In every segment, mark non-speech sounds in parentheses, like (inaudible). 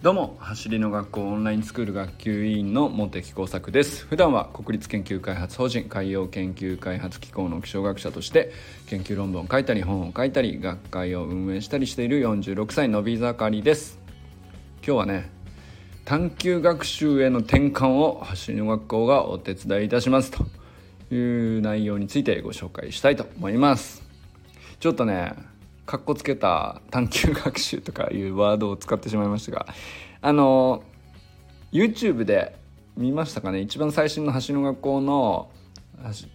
どうも走りの学校オンラインスクール学級委員の茂木耕作です。普段は国立研究開発法人海洋研究開発機構の気象学者として研究論文を書いたり本を書いたり学会を運営したりしている46歳のび盛りです。今日はね探究学習への転換を走りの学校がお手伝いいたしますと。いう内容についてご紹介したいと思います。ちょっとねかっこつけた探究学習とかいうワードを使ってしまいましたがあの YouTube で見ましたかね？一番最新の橋の学校の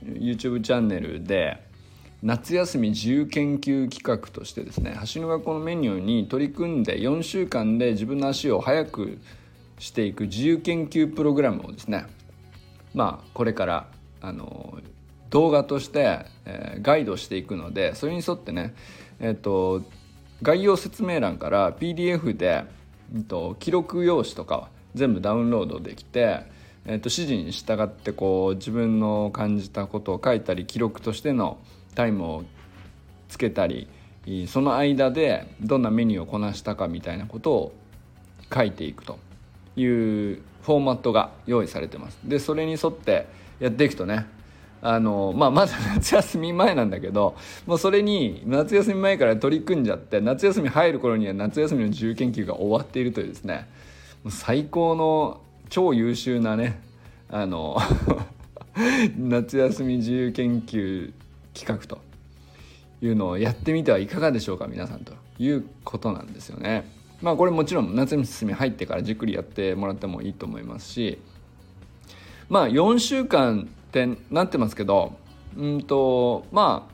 YouTube チャンネルで夏休み自由研究企画としてですね橋の学校のメニューに取り組んで4週間で自分の足を速くしていく自由研究プログラムをですねまあこれからあの動画として、え、ガイドしていくのでそれに沿ってねえっと、概要説明欄から PDF で、えっと、記録用紙とか全部ダウンロードできて、えっと、指示に従ってこう自分の感じたことを書いたり記録としてのタイムをつけたりその間でどんなメニューをこなしたかみたいなことを書いていくというフォーマットが用意されてます。でそれに沿ってやっていくとねあの、まあ、まだ夏休み前なんだけどもうそれに夏休み前から取り組んじゃって夏休み入る頃には夏休みの自由研究が終わっているというですねもう最高の超優秀なねあの (laughs) 夏休み自由研究企画というのをやってみてはいかがでしょうか皆さんということなんですよね。まあこれもちろん夏休み入ってからじっくりやってもらってもいいと思いますしまあ4週間ってなってますけどうんとまあ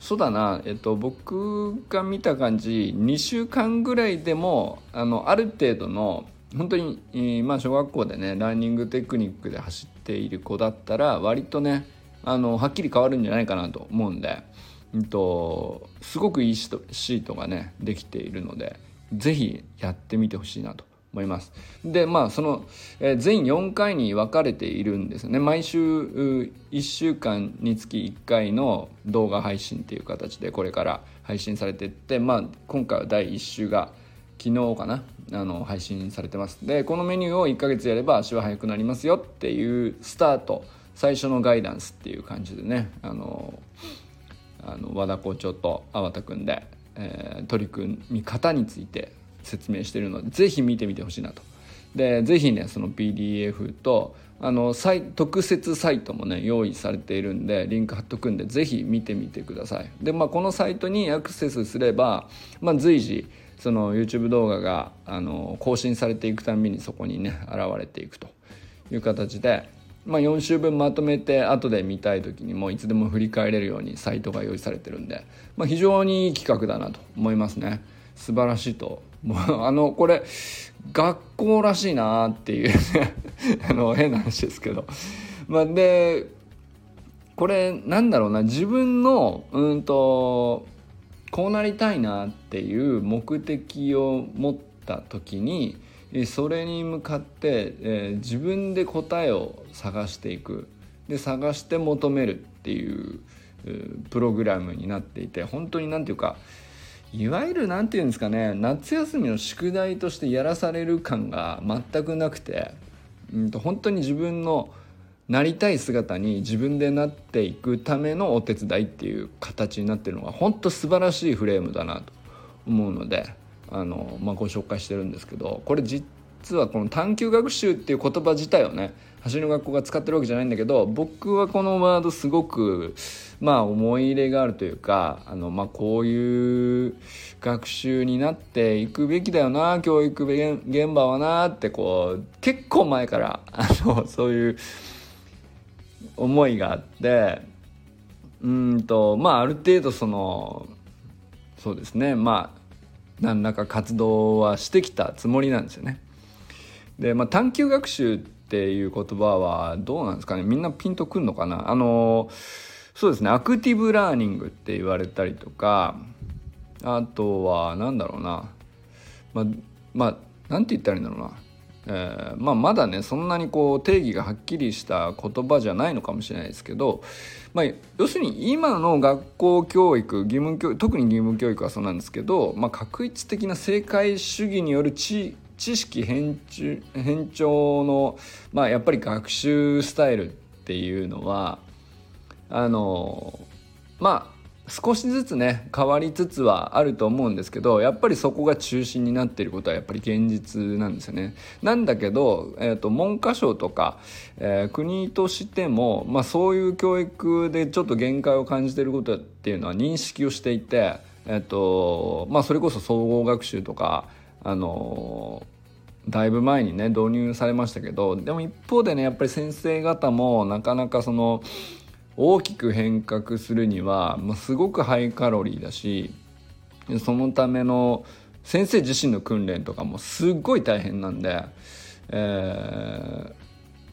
そうだな、えっと、僕が見た感じ2週間ぐらいでもあのある程度の本当に、えー、まあ、小学校でねランニングテクニックで走っている子だったら割とねあのはっきり変わるんじゃないかなと思うんで、うんと、すごくいいシートがねできているので是非やってみてほしいなと。思います。でまあその、え、全4回に分かれているんですね。毎週1週間につき1回の動画配信っていう形でこれから配信されてって、まあ、今回は第1週が昨日かな？あの配信されてます。でこのメニューを1ヶ月やれば足は速くなりますよっていうスタート。最初のガイダンスっていう感じでね。あのあの和田校長と粟田君で、えー、取り組み方について説明してるのでぜひ見てみてほしいなと。でぜひねその PDF とあの特設サイトもね用意されているんでリンク貼っとくんでぜひ見てみてくださいでまあこのサイトにアクセスすれば、まあ、随時その YouTube 動画があの更新されていくたびにそこにね現れていくという形で、まあ、4週分まとめて後で見たい時にもいつでも振り返れるようにサイトが用意されてるんで、まあ、非常にいい企画だなと思いますね素晴らしいともうあのこれ学校らしいなっていう (laughs) あの変な話ですけど。まあでこれなんだろうな自分のうんとこうなりたいなっていう目的を持った時にそれに向かって、えー、自分で答えを探していく。で探して求めるっていうプログラムになっていて本当に何て言うかいわゆる何て言うんですかね夏休みの宿題としてやらされる感が全くなくて、うんと、本当に自分のなりたい姿に自分でなっていくためのお手伝いっていう形になってるのが本当素晴らしいフレームだなと思うのであの、まあ、ご紹介してるんですけどこれ実はこの探究学習っていう言葉自体をね走りの学校が使ってるわけじゃないんだけど僕はこのワードすごくまあ思い入れがあるというかあの、まあ、こういう学習になっていくべきだよな教育現場はなってこう結構前からあのそういう思いがあってうんとまあある程度そのそうですねまあ何らか活動はしてきたつもりなんですよね。で、まあ、探究学習っていう言葉はどうなんですかね。みんなピンとくんのかな？あのそうですね。アクティブラーニングって言われたりとかあとは何だろうな。まあまあ何て言ったらいいんだろうな。えー、まあ、まだねそんなにこう定義がはっきりした言葉じゃないのかもしれないですけど、まあ、要するに今の学校教育義務教特に義務教育はそうなんですけど、まあ、確一的な正解主義による知識偏偏重の、まあ、やっぱり学習スタイルっていうのはあのまあ少しずつね変わりつつはあると思うんですけどやっぱりそこが中心になっていることはやっぱり現実なんですよね。なんだけど、えーと、文科省とか、えー、国としても、まあ、そういう教育でちょっと限界を感じていることっていうのは認識をしていて、えーとまあ、それこそ総合学習とか、あの、だいぶ前にね導入されましたけどでも一方でねやっぱり先生方もなかなかその大きく変革するには、まあ、すごくハイカロリーだしそのための先生自身の訓練とかもすっごい大変なんで、えー、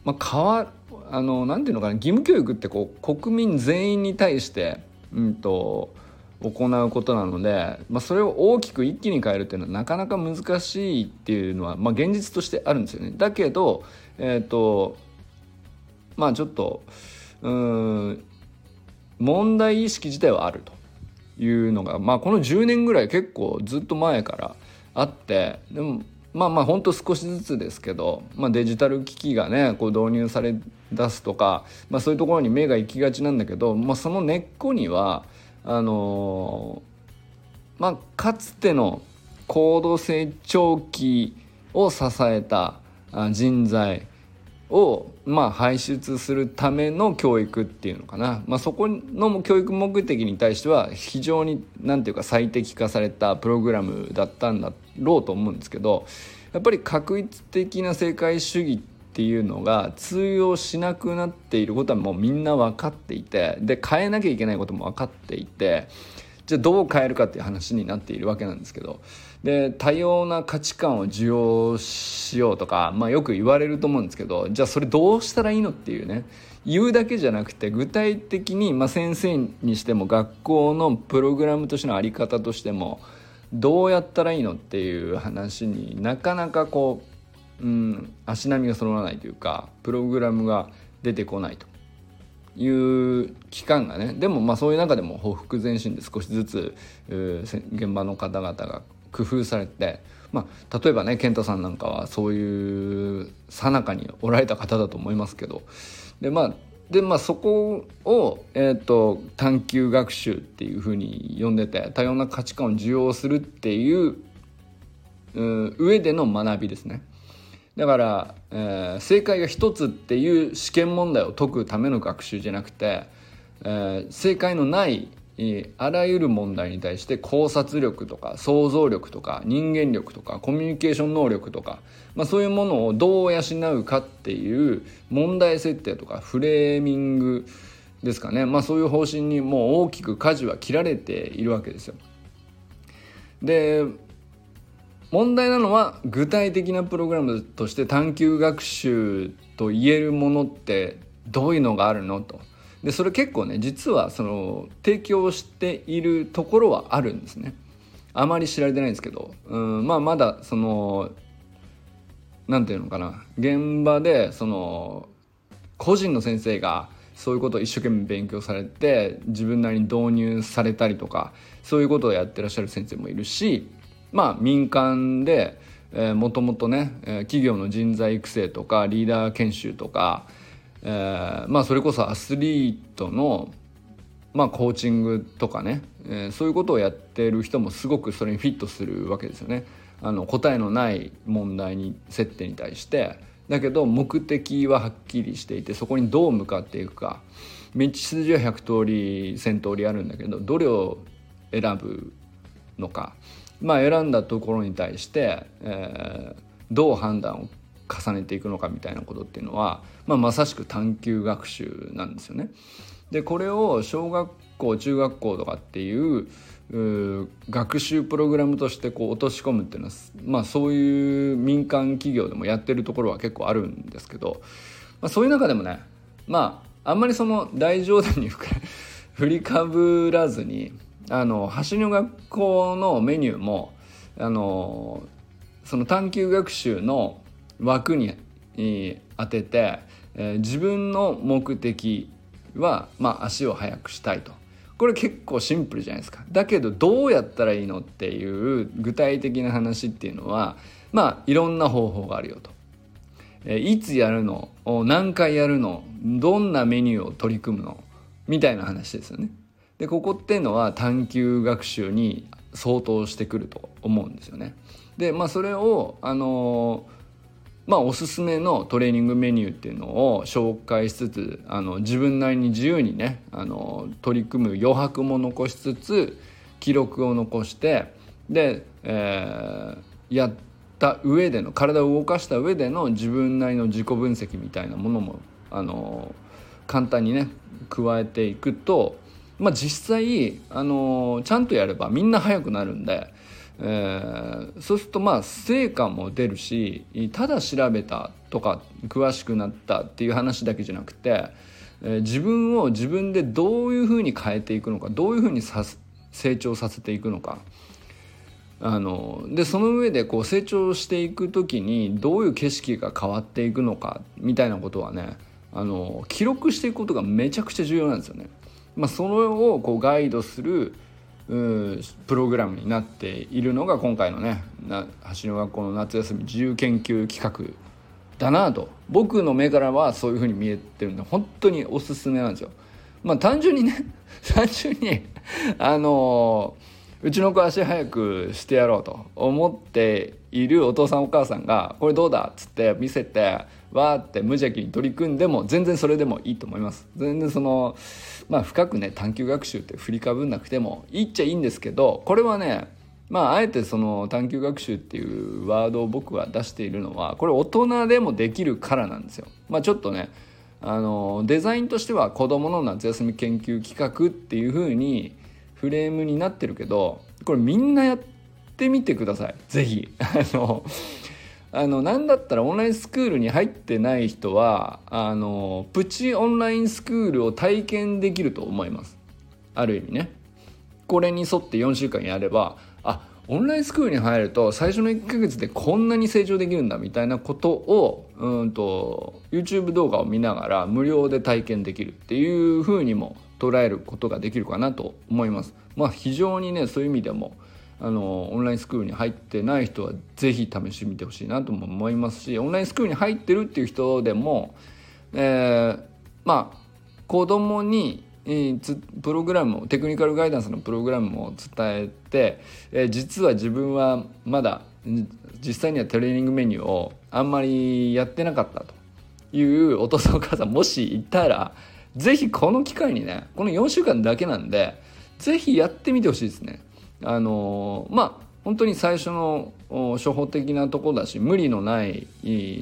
まあ、変わあのなんていうのかな義務教育ってこう国民全員に対して、うんと、行うことなので、まあ、それを大きく一気に変えるっていうのはなかなか難しいっていうのは、まあ、現実としてあるんですよね。だけど、えっ、ー、とまあちょっと。うん問題意識自体はあるというのが、まあ、この10年ぐらい結構ずっと前からあってでもまあまあほんと少しずつですけど、まあ、デジタル機器がねこう導入され出すとか、まあ、そういうところに目が行きがちなんだけど、まあ、その根っこにはあの、まあ、かつての高度成長期を支えた人材をまあ輩出するための教育っていうのかな、まあ、そこの教育目的に対しては非常に何て言うか最適化されたプログラムだったんだろうと思うんですけどやっぱり確一的な世界主義ってていうのが通用しなくなっていることはもうみんな分かっていてで変えなきゃいけないことも分かっていてじゃあどう変えるかっていう話になっているわけなんですけどで多様な価値観を受容しようとか、まあ、よく言われると思うんですけどじゃあそれどうしたらいいのっていうね言うだけじゃなくて具体的に、まあ、先生にしても学校のプログラムとしての在り方としてもどうやったらいいのっていう話になかなかこう、うん、足並みが揃わないというかプログラムが出てこないという期間がねでもまあそういう中でも匍匐前進で少しずつ現場の方々が工夫されて、まあ、例えばね健太さんなんかはそういうさなかにおられた方だと思いますけどでまあでまあそこを、えーと、探究学習っていうふうに呼んでて多様な価値観を受容するっていうう上での学びですね。だから、えー、正解が一つっていう試験問題を解くための学習じゃなくて、えー、正解のないあらゆる問題に対して考察力とか想像力とか人間力とかコミュニケーション能力とか、まあ、そういうものをどう養うかっていう問題設定とかフレーミングですかね、まあ、そういう方針にもう大きく舵は切られているわけですよ。で問題なのは具体的なプログラムとして探究学習と言えるものってどういうのがあるのと。でそれ結構ね実はその提供しているところはあるんですね。あまり知られてないんですけど。うんまあまだその何て言うのかな。現場でその個人の先生がそういうことを一生懸命勉強されて自分なりに導入されたりとかそういうことをやってらっしゃる先生もいるしまあ民間でもともとね企業の人材育成とかリーダー研修とかえー、まあそれこそアスリートのまあコーチングとかね、えー、そういうことをやってる人もすごくそれにフィットするわけですよね。あの答えのない問題に設定に対して。だけど目的ははっきりしていてそこにどう向かっていくか。道筋は100通り1,000通りあるんだけどどれを選ぶのか。まあ選んだところに対して、えー、どう判断を重ねていくのかみたいなことっていうのは、まあ、まさしく探究学習なんですよね。でこれを小学校中学校とかっていう学習プログラムとしてこう落とし込むっていうのは、まあ、そういう民間企業でもやってるところは結構あるんですけど、まあ、そういう中でもねまああんまりその大冗談に (laughs) 振りかぶらずにあの橋の学校のメニューもあのその探究学習の枠に当てて、えー、自分の目的は、まあ、足を速くしたいと。これ結構シンプルじゃないですか。だけどどうやったらいいのっていう具体的な話っていうのはまあいろんな方法があるよと。えいつやるの？何回やるの？どんなメニューを取り組むの？みたいな話ですよね。でここっていうのは探究学習に相当してくると思うんですよね。でまあそれをあのまあおすすめのトレーニングメニューっていうのを紹介しつつあの自分なりに自由にねあの取り組む余白も残しつつ記録を残してで、えー、やった上での体を動かした上での自分なりの自己分析みたいなものもあの簡単にね加えていくと、まあ、実際あのちゃんとやればみんな速くなるんで、えー、そうするとまあ成果も出るしただ調べたとか詳しくなったっていう話だけじゃなくて、えー、自分を自分でどういうふうに変えていくのかどういうふうにさ成長させていくのかあのでその上でこう成長していく時にどういう景色が変わっていくのかみたいなことはねあの記録していくことがめちゃくちゃ重要なんですよね。まあ、それをこうガイドするプログラムになっているのが今回のね橋の学校の夏休み自由研究企画だなと僕の目からはそういうふうに見えてるんで本当におすすめなんですよ。まあ単純にね (laughs) 単純にあのーうちの子足早くしてやろうと思っているお父さんお母さんが「これどうだ?」っつって見せてわーって無邪気に取り組んでも全然それでもいいと思います全然そのまあ深くね探究学習って振りかぶんなくてもいいっちゃいいんですけどこれはねまああえてその探究学習っていうワードを僕は出しているのはこれ大人でもできるからなんですよまあちょっとねあのデザインとしては子どもの夏休み研究企画っていうふうにフレームになってるけどこれみんなやってみてください。是非 (laughs) あのあの何だったらオンラインスクールに入ってない人はあのプチオンラインスクールを体験できると思います。ある意味ね。これに沿って4週間やればあオンラインスクールに入ると最初の1ヶ月でこんなに成長できるんだみたいなことをうんと YouTube 動画を見ながら無料で体験できるっていうふうにも捉えることができるかなと思います。まあ、非常にねそういう意味でもあのオンラインスクールに入ってない人は是非試してみてほしいなとも思いますしオンラインスクールに入ってるっていう人でも、えー、まあ子供にプログラムをテクニカルガイダンスのプログラムを伝えて、えー、実は自分はまだ実際にはトレーニングメニューをあんまりやってなかったというお父さんお母さんもしいたら是非この機会にねこの4週間だけなんで是非やってみてほしいですね。あのまあ本当に最初の初歩的なとこだし無理のない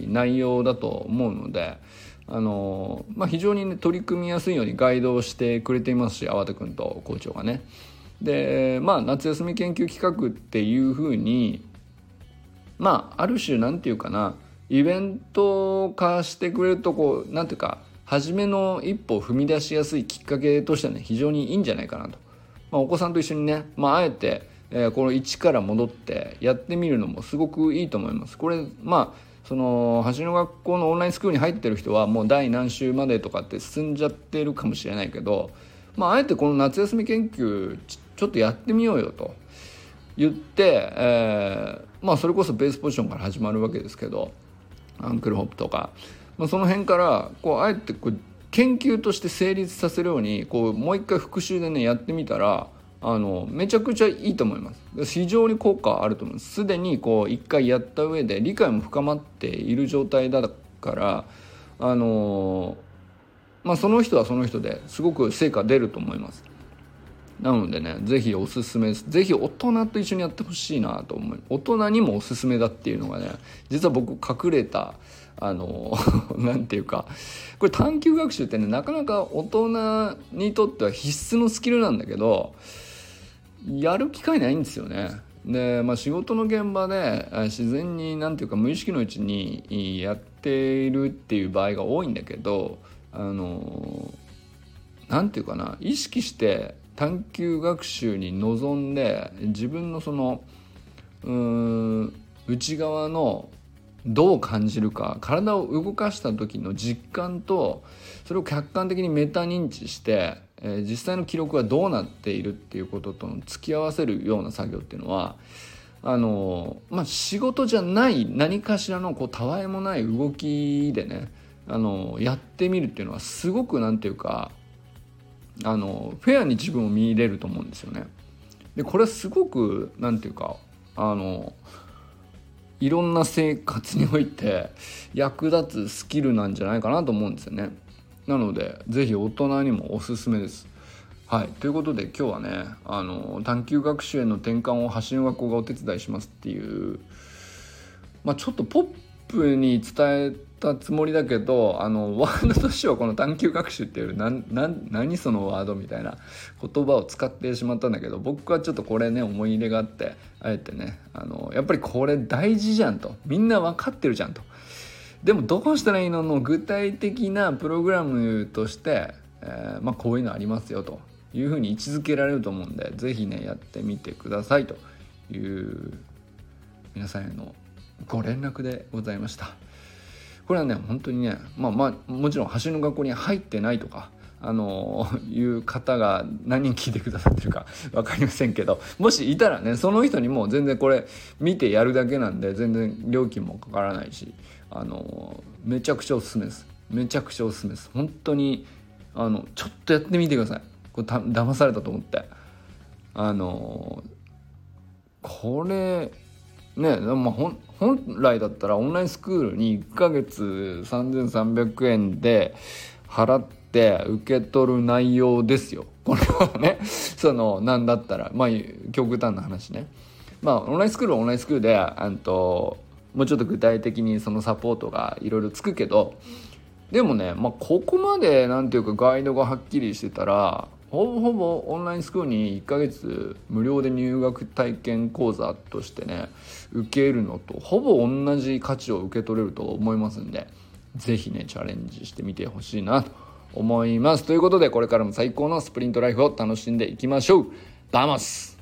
内容だと思うのであの、まあ、非常に、ね、取り組みやすいようにガイドをしてくれていますし粟田君と校長がね。でまあ夏休み研究企画っていうふうにまあある種なんていうかなイベント化してくれるとこうなんていうか初めの一歩を踏み出しやすいきっかけとしてはね非常にいいんじゃないかなと、まあ、お子さんと一緒にね、まあ、えて、えー、この1から戻ってやってみるのもすごくいいと思います。これまあその橋の学校のオンラインスクールに入ってる人はもう第何週までとかって進んじゃってるかもしれないけど、まあ、あえてこの夏休み研究ちょっとやってみようよと。言って、えー、まあそれこそベースポジションから始まるわけですけどアンクルホップとかまあ、その辺からこうあえてこう研究として成立させるようにこうもう一回復習でねやってみたらあのめちゃくちゃいいと思います。非常に効果あると思います。すでにこう一回やった上で理解も深まっている状態だからあのまあその人はその人ですごく成果出ると思います。なのでね是非おすすめです是非大人と一緒にやってほしいなと思い大人にもおすすめだっていうのがね実は僕隠れたあの (laughs) 何て言うかこれ探究学習ってねなかなか大人にとっては必須のスキルなんだけどやる機会ないんですよね。で、まあ、仕事の現場で自然に何て言うか無意識のうちにやっているっていう場合が多いんだけどあの何て言うかな意識して探究学習に臨んで自分のそのうん内側のどう感じるか体を動かした時の実感とそれを客観的にメタ認知して、えー、実際の記録はどうなっているっていうこととの付き合わせるような作業っていうのはあのまあ、仕事じゃない何かしらのこうたわいもない動きでねあのやってみるっていうのはすごく何て言うかあのフェアに自分を見入れると思うんですよね。でこれはすごく何て言うかあのいろんな生活において役立つスキルなんじゃないかなと思うんですよね。なので是非大人にもおすすめです。はい、ということで今日はねあの探究学習への転換を橋の学校がお手伝いしますっていう、まあ、ちょっとポップに伝えたつもりだけどあのワードとしてはこの探究学習っていう何そのワードみたいな言葉を使ってしまったんだけど僕はちょっとこれね思い入れがあってあえてねあのやっぱりこれ大事じゃんと。みんな分かってるじゃんと。でもどうしたらいいの？の具体的なプログラムとして、えー、まあ、こういうのありますよと。いうふうに位置づけられると思うんで是非ねやってみてくださいという皆さんへのご連絡でございました。これはね本当にねまあまあもちろん橋の学校に入ってないとかあの (laughs) いう方が何人聞いてくださってるか (laughs) 分かりませんけどもしいたらねその人にも全然これ見てやるだけなんで全然料金もかからないしあのめちゃくちゃおすすめです。めちゃくちゃおすすめです。本当にあのちょっとやってみてください。これた騙されたと思って。あのこれねまあ、本来だったらオンラインスクールに1ヶ月3300円で払って受け取る内容ですよ。これはね (laughs) そのなんだったらまあ極端な話ね。まあオンラインスクールはオンラインスクールであんともうちょっと具体的にそのサポートがいろいろつくけどでもね、まあ、ここまでなんていうかガイドがはっきりしてたらほぼほぼオンラインスクールに1ヶ月無料で入学体験講座としてね受けるのとほぼ同じ価値を受け取れると思いますんで是非ねチャレンジしてみてほしいなと思います。ということでこれからも最高のスプリントライフを楽しんでいきましょう。 Vamos。